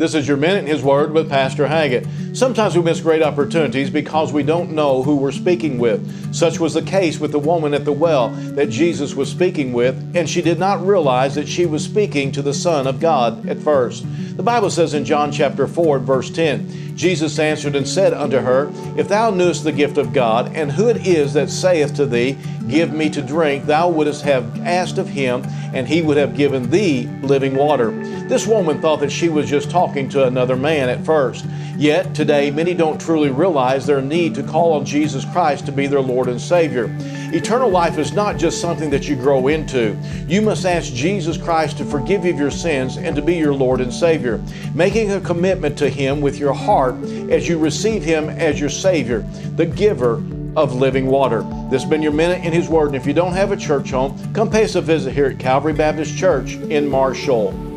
This is your Minute in His Word with Pastor Haggett. Sometimes we miss great opportunities because we don't know who we're speaking with. Such was the case with the woman at the well that Jesus was speaking with, and she did not realize that she was speaking to the Son of God at first. The Bible says in John chapter 4, verse 10, Jesus answered and said unto her, If thou knewest the gift of God, and who it is that saith to thee, Give me to drink, thou wouldst have asked of him, and he would have given thee living water. This woman thought that she was just talking to another man at first. Yet today, many don't truly realize their need to call on Jesus Christ to be their Lord and Savior. Eternal life is not just something that you grow into. You must ask Jesus Christ to forgive you of your sins and to be your Lord and Savior, making a commitment to Him with your heart as you receive Him as your Savior, the giver of living water. This has been your minute in His Word. And if you don't have a church home, come pay us a visit here at Calvary Baptist Church in Marshall.